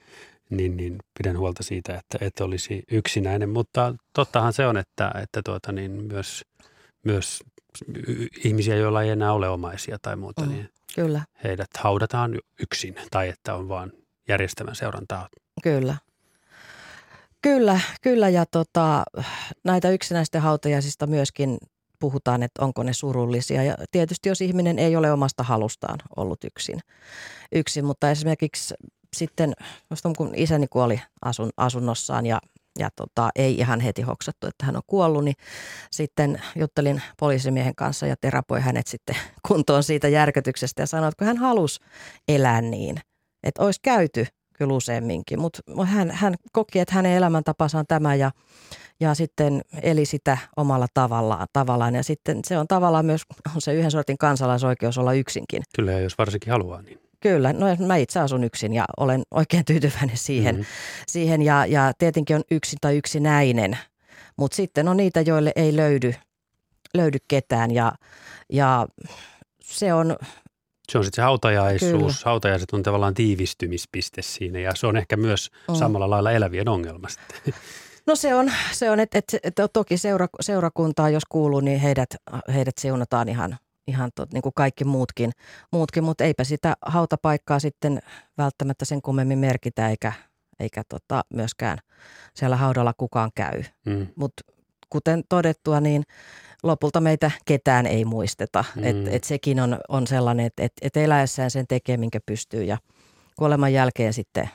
niin, niin pidän huolta siitä, että et olisi yksinäinen. Mutta tottahan se on, että, että tuota, niin myös, myös ihmisiä, joilla ei enää ole omaisia tai muuta, mm, niin kyllä. heidät haudataan yksin tai että on vaan järjestävän seurantaa. Kyllä. Kyllä, kyllä ja tota, näitä yksinäisten hautajaisista myöskin puhutaan, että onko ne surullisia. Ja tietysti jos ihminen ei ole omasta halustaan ollut yksin, yksin mutta esimerkiksi sitten, kun isäni kuoli asun, asunnossaan ja ja tota, ei ihan heti hoksattu, että hän on kuollut, niin sitten juttelin poliisimiehen kanssa ja terapoi hänet sitten kuntoon siitä järkytyksestä ja sanoi, että kun hän halusi elää niin, että olisi käyty kyllä useamminkin, mutta hän, hän koki, että hänen elämäntapansa on tämä ja, ja sitten eli sitä omalla tavallaan, tavallaan ja sitten se on tavallaan myös on se yhden sortin kansalaisoikeus olla yksinkin. Kyllä, jos varsinkin haluaa niin. Kyllä, no mä itse asun yksin ja olen oikein tyytyväinen siihen. Mm-hmm. siihen ja, ja tietenkin on yksin tai yksinäinen, mutta sitten on niitä, joille ei löydy, löydy ketään ja, ja se on... Se on sitten se hautajaisuus. Kyllä. Hautajaiset on tavallaan tiivistymispiste siinä ja se on ehkä myös mm. samalla lailla elävien ongelma sitten. No se on, se on että et, et, toki seura, seurakuntaa jos kuuluu, niin heidät, heidät seunataan ihan ihan tot, niin kuin kaikki muutkin, muutkin, mutta eipä sitä hautapaikkaa sitten välttämättä sen kummemmin merkitä eikä, eikä tota myöskään siellä haudalla kukaan käy. Mm. Mutta kuten todettua, niin lopulta meitä ketään ei muisteta. Mm. Et, et sekin on, on sellainen, että et, et eläessään sen tekee, minkä pystyy ja kuoleman jälkeen sitten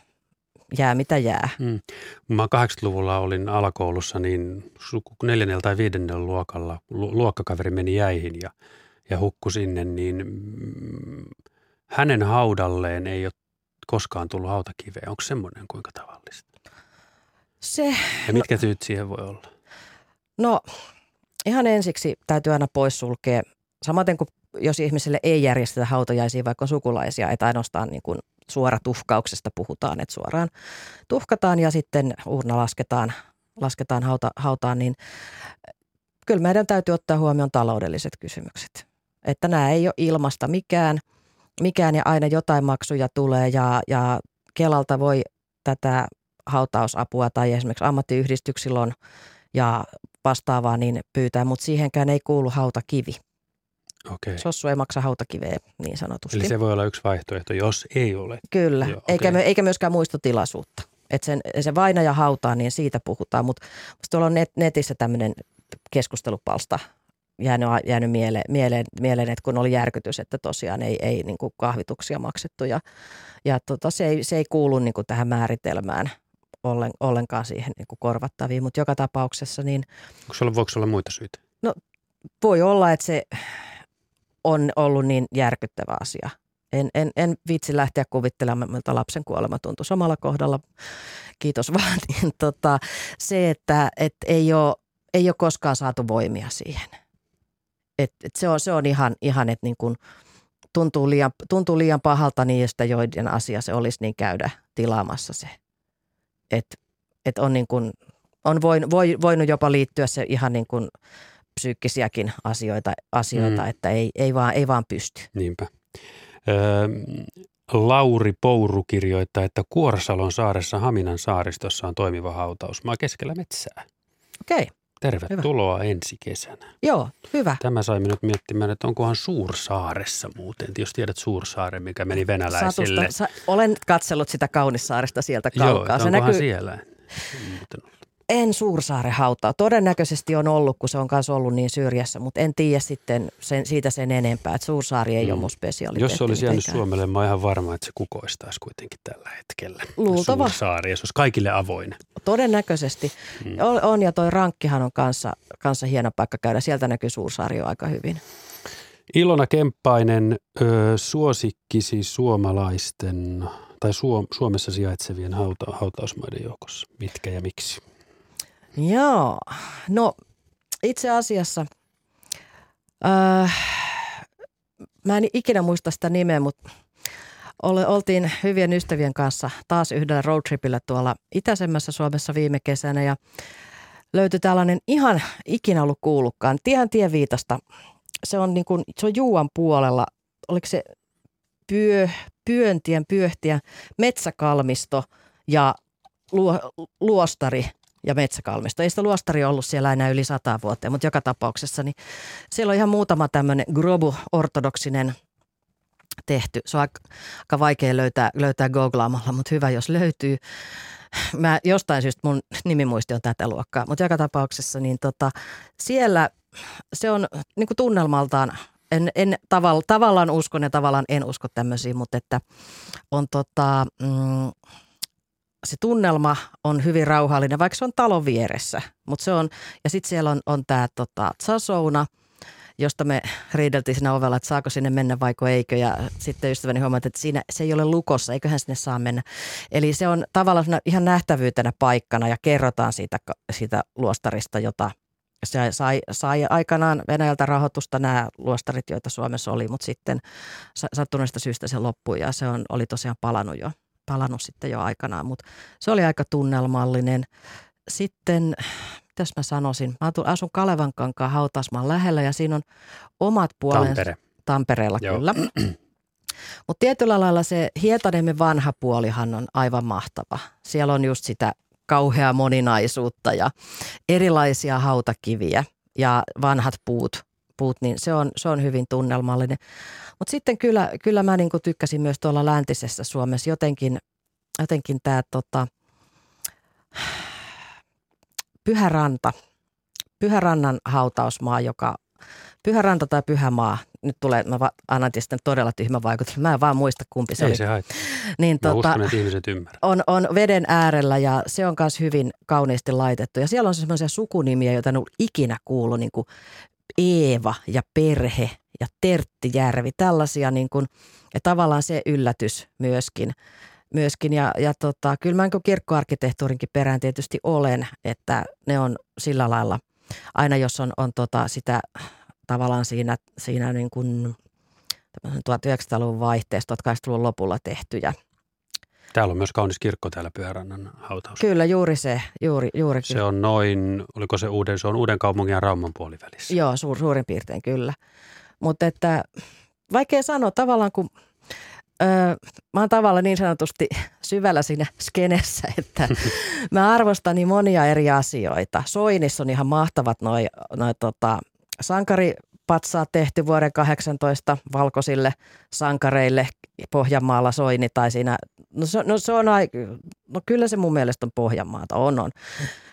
jää mitä jää. Mm. Mä 80-luvulla olin alakoulussa, niin neljännellä tai viidennellä luokalla luokkakaveri meni jäihin ja – ja hukku sinne, niin mm, hänen haudalleen ei ole koskaan tullut hautakiveä. Onko semmoinen kuinka tavallista? Se, ja mitkä no, tyyt siihen voi olla? No ihan ensiksi täytyy aina poissulkea, samaten kuin jos ihmiselle ei järjestetä hautajaisia, vaikka sukulaisia, että ainoastaan niin kuin suora tuhkauksesta puhutaan, että suoraan tuhkataan ja sitten urna lasketaan, lasketaan hauta, hautaan, niin kyllä meidän täytyy ottaa huomioon taloudelliset kysymykset että nämä ei ole ilmasta mikään, mikään ja aina jotain maksuja tulee ja, ja Kelalta voi tätä hautausapua tai esimerkiksi ammattiyhdistyksillä on ja vastaavaa niin pyytää, mutta siihenkään ei kuulu hautakivi. Okei. Sossu ei maksa hautakiveä niin sanotusti. Eli se voi olla yksi vaihtoehto, jos ei ole. Kyllä, Joo, eikä, me, eikä myöskään muistotilaisuutta. Että sen, se vainaja hautaa, niin siitä puhutaan. Mutta tuolla on net, netissä tämmöinen keskustelupalsta jäänyt, jäänyt mieleen, mieleen, mieleen, että kun oli järkytys, että tosiaan ei, ei niin kuin kahvituksia maksettu. Ja, ja tota, se, ei, se ei kuulu niin kuin tähän määritelmään ollen, ollenkaan siihen niin kuin korvattaviin. Mutta joka tapauksessa niin Onko sulla, voiko olla muita syitä? voi olla, että se on ollut niin järkyttävä asia. En, en, en vitsi lähteä kuvittelemaan, miltä lapsen kuolema tuntui samalla kohdalla. Kiitos vaan. <laughs> Niin, tota, se, että et ei, ole, ei ole koskaan saatu voimia siihen. Et, et se, on, se on ihan, ihan että niin tuntuu, liian, tuntuu liian pahalta niistä, joiden asia se olisi, niin käydä tilaamassa se. Että et on, niin kun, on voin, voi, voinut jopa liittyä se ihan niin kuin psyykkisiäkin asioita, asioita Mm. että ei, ei, vaan, ei vaan pysty. Niinpä. Öö, Lauri Pouru kirjoittaa, että Kuorsalon saaressa Haminan saaristossa on toimiva hautausmaa keskellä metsää. Okei, Tervetuloa Hyvä. ensi kesänä. joo, hyvä. Tämä sai minut miettimään, että onkohan Suursaaressa muuten. Jos tiedät Suursaaren, mikä meni venäläisille. Satusta, sa, olen katsellut sitä Kaunissaaresta sieltä Joo, kaukaa. että se onkohan näkyy, siellä. En Suursaaren hautaa. Todennäköisesti on ollut, kun se on myös ollut niin syrjässä, mutta en tiedä sitten sen, siitä sen enempää. Että Suursaari ei Mm. ole mun spesialiteetti. Jos se olisi jäänyt mitenkään. Suomelle, mä oon ihan varma, että se kukoistaisi kuitenkin tällä hetkellä. <laughs> Luultava. Suursaari, ja se olisi kaikille avoin. Todennäköisesti. Mm. On, on, ja toi Rankkihan on kanssa, kanssa hieno paikka käydä. Sieltä näkyy Suursaari jo aika hyvin. Ilona Kemppainen, ö, suosikkisi suomalaisten tai Suom- Suomessa sijaitsevien hauta- hautausmaiden joukossa. Mitkä ja miksi? Joo, no itse asiassa, äh, mä en ikinä muista sitä nimeä, mutta oltiin hyvien ystävien kanssa taas yhdellä roadtripillä tuolla itäisemmässä Suomessa viime kesänä ja löytyi tällainen ihan ikinä ollut kuullutkaan, tiehän tieviitasta. Se on, niin kuin, se on Juuan puolella, oliko se pyö, Pyöntien, Pyöhtien metsäkalmisto ja luo, luostari ja metsäkalmisto. Ei sitä luostari ollut siellä enää yli sata vuotta, mutta joka tapauksessa niin siellä on ihan muutama tämmöinen grobu-ortodoksinen tehty. Se on aika, vaikea löytää, löytää googlaamalla, mutta hyvä jos löytyy. Mä jostain syystä mun nimimuisti on tätä luokkaa, mutta joka tapauksessa niin tota, siellä se on niin kuin tunnelmaltaan, en, en tavalla, tavallaan uskon ja tavallaan en usko tämmöisiin, mutta että on tota, mm, se tunnelma on hyvin rauhallinen, vaikka se on talon vieressä. Mut se on, ja sitten siellä on, on tämä tota, Tsasouna, josta me riideltiin siinä ovella, että saako sinne mennä vaiko eikö. Ja sitten ystäväni huomasi, että siinä, se ei ole lukossa, eiköhän sinne saa mennä. Eli se on tavallaan ihan nähtävyytenä paikkana ja kerrotaan siitä, siitä luostarista, jota se sai, sai aikanaan Venäjältä rahoitusta nämä luostarit, joita Suomessa oli, mutta sitten sa- sattuneesta syystä se loppui ja se on, oli tosiaan palannut jo, palannut sitten jo aikanaan, mutta se oli aika tunnelmallinen. Sitten, mitäs mä sanoisin, mä asun Kalevankankaan hautasmaan lähellä ja siinä on omat puolensa. Tampere. Tampereella Joo. kyllä. <clears throat> Mutta tietyllä lailla se Hietaniemen vanha puolihan on aivan mahtava. Siellä on just sitä kauheaa moninaisuutta ja erilaisia hautakiviä ja vanhat puut, puut niin se on, se on hyvin tunnelmallinen. Mutta sitten kyllä, kyllä mä niinku tykkäsin myös tuolla läntisessä Suomessa jotenkin, jotenkin tämä tota, Pyhäranta, Pyhärannan hautausmaa, joka Pyhäranta tai Pyhämaa, nyt tulee, mä annan sitten todella tyhmä vaikutus, mä en vaan muista kumpi se Ei oli. se haittaa. Niin, Mä uskon, että ihmiset ymmärrät. on, on veden äärellä ja se on myös hyvin kauniisti laitettu. Ja siellä on semmoisia sukunimiä, joita en ole ikinä kuullut, niin kuin Eeva ja Perhe ja Terttijärvi. Tällaisia niin kuin, ja tavallaan se yllätys myöskin. myöskin. Ja, ja tota, kyllä mä niin kirkkoarkkitehtuurinkin perään tietysti olen, että ne on sillä lailla, aina jos on, on tota sitä tavallaan siinä, siinä niin kuin 1900-luvun vaihteesta, 80-luvun lopulla tehtyjä Täällä on myös kaunis kirkko täällä Pyörärannan hautaus. Kyllä, juuri se, juuri, juuri Se on noin, oliko se uuden, se on uuden kaupungin ja Rauman puolivälissä. Joo, suur, suurin piirtein kyllä. Mutta että vaikea sanoa tavallaan, kun öö, mä oon tavallaan niin sanotusti syvällä siinä skenessä, että <laughs> mä arvostan niin monia eri asioita. Soinissa on ihan mahtavat noi, noi tota, sankari patsaat tehty vuoden 18 valkoisille sankareille Pohjanmaalla soini tai siinä, no se, no se on, no kyllä se mun mielestä on Pohjanmaata, on on.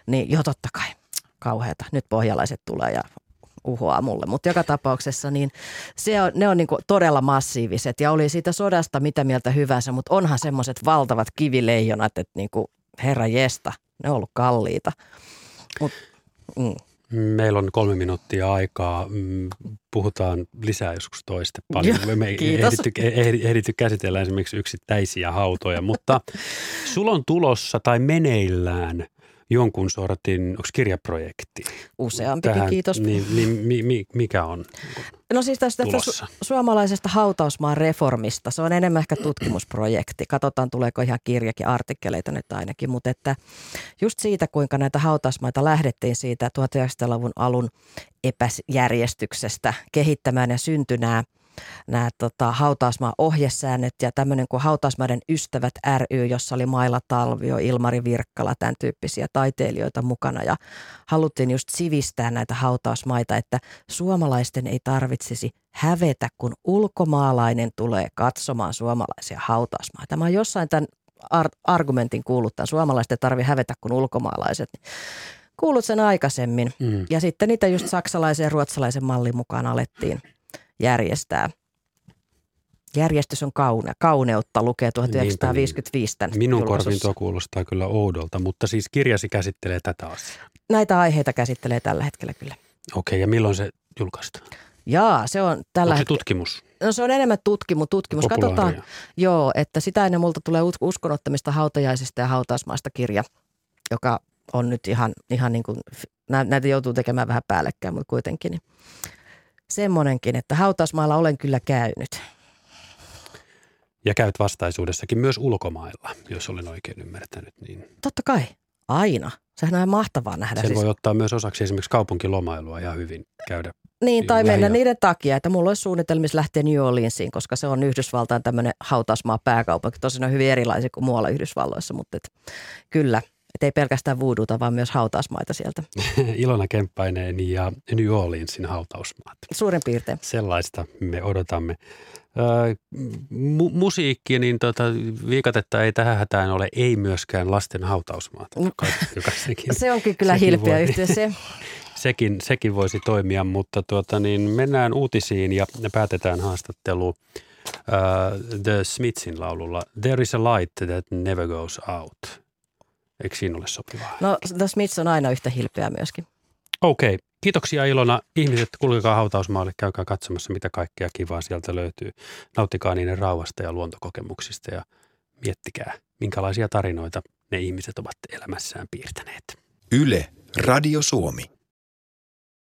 Niin jo totta kai, kauheata. Nyt pohjalaiset tulee ja uhoaa mulle. Mutta joka tapauksessa niin se on, ne on niinku todella massiiviset ja oli siitä sodasta mitä mieltä hyvänsä, mutta onhan semmoiset valtavat kivileijonat, että niinku, herra jesta, ne on ollut kalliita. Mut, mm. Meillä on kolme minuuttia aikaa. Mm, puhutaan lisää joskus toista paljon. Me ei ehditty, ehditty käsitellä esimerkiksi yksittäisiä hautoja, mutta <laughs> sulla on tulossa tai meneillään – jonkun sortin, onko kirjaprojekti? Useampikin, Tähän, kiitos. Niin, niin mi, mi, mikä on No siis tästä su- suomalaisesta hautausmaan reformista. Se on enemmän ehkä tutkimusprojekti. Katsotaan, tuleeko ihan kirjakin, artikkeleita nyt ainakin. Mutta että just siitä, kuinka näitä hautausmaita lähdettiin siitä 1900-luvun alun epäjärjestyksestä kehittämään ja syntynää – nämä tota, hautausmaa ohjesäännöt ja tämmöinen kuin Hautausmaiden ystävät ry, jossa oli Maila Talvio, Ilmari Virkkala, tämän tyyppisiä taiteilijoita mukana ja haluttiin just sivistää näitä hautausmaita, että suomalaisten ei tarvitsisi hävetä, kun ulkomaalainen tulee katsomaan suomalaisia hautausmaita. Mä oon jossain tämän ar- argumentin kuullut, että suomalaiset ei tarvitse hävetä, kun ulkomaalaiset kuullut sen aikaisemmin. Mm. Ja sitten niitä just saksalaisen ja ruotsalaisen mallin mukaan alettiin järjestää. Järjestys on kaune, kauneutta, lukee 1955 tämän Minun korviin tuo kuulostaa kyllä oudolta, mutta siis kirjasi käsittelee tätä asiaa. Näitä aiheita käsittelee tällä hetkellä kyllä. Okei, ja milloin se julkaistaan? Jaa, se on tällä Onko se tutkimus? No se on enemmän tutkimus. tutkimus. Katsotaan, joo, että sitä ennen multa tulee uskonottamista hautajaisista ja hautausmaista kirja, joka on nyt ihan, ihan niin kuin, näitä joutuu tekemään vähän päällekkäin, mutta kuitenkin. Niin semmoinenkin, että hautausmaalla olen kyllä käynyt. Ja käyt vastaisuudessakin myös ulkomailla, jos olen oikein ymmärtänyt. Niin. Totta kai, aina. Sehän on mahtavaa nähdä. Sen siis... voi ottaa myös osaksi esimerkiksi kaupunkilomailua ja hyvin käydä. Niin, tai mennä ja... niiden takia, että mulla olisi suunnitelmissa lähteä New Orleansiin, koska se on Yhdysvaltain tämmöinen hautausmaa pääkaupunki. Tosin on hyvin erilaisia kuin muualla Yhdysvalloissa, mutta et, kyllä – että ei pelkästään voodoota, vaan myös hautausmaita sieltä. <laughs> Ilona Kemppainen ja New Orleansin hautausmaat. Suurin piirtein. Sellaista me odotamme. mu- musiikki, niin tota, viikatetta ei tähän hätään ole, ei myöskään lasten hautausmaat. Joka, joka <laughs> sekin, se onkin kyllä hilpeä yhtiö se. <laughs> sekin, sekin voisi toimia, mutta tuota, niin mennään uutisiin ja päätetään haastattelu uh, The Smithsin laululla There is a light that never goes out. Eikö siinä ole sopivaa? No The Smiths on aina yhtä hilpeä myöskin. Okei. Okay. Kiitoksia Ilona. Ihmiset, kulkekaa hautausmaalle, käykää katsomassa, mitä kaikkea kivaa sieltä löytyy. Nauttikaa niiden rauhasta ja luontokokemuksista ja miettikää, minkälaisia tarinoita ne ihmiset ovat elämässään piirtäneet. Yle, Radio Suomi.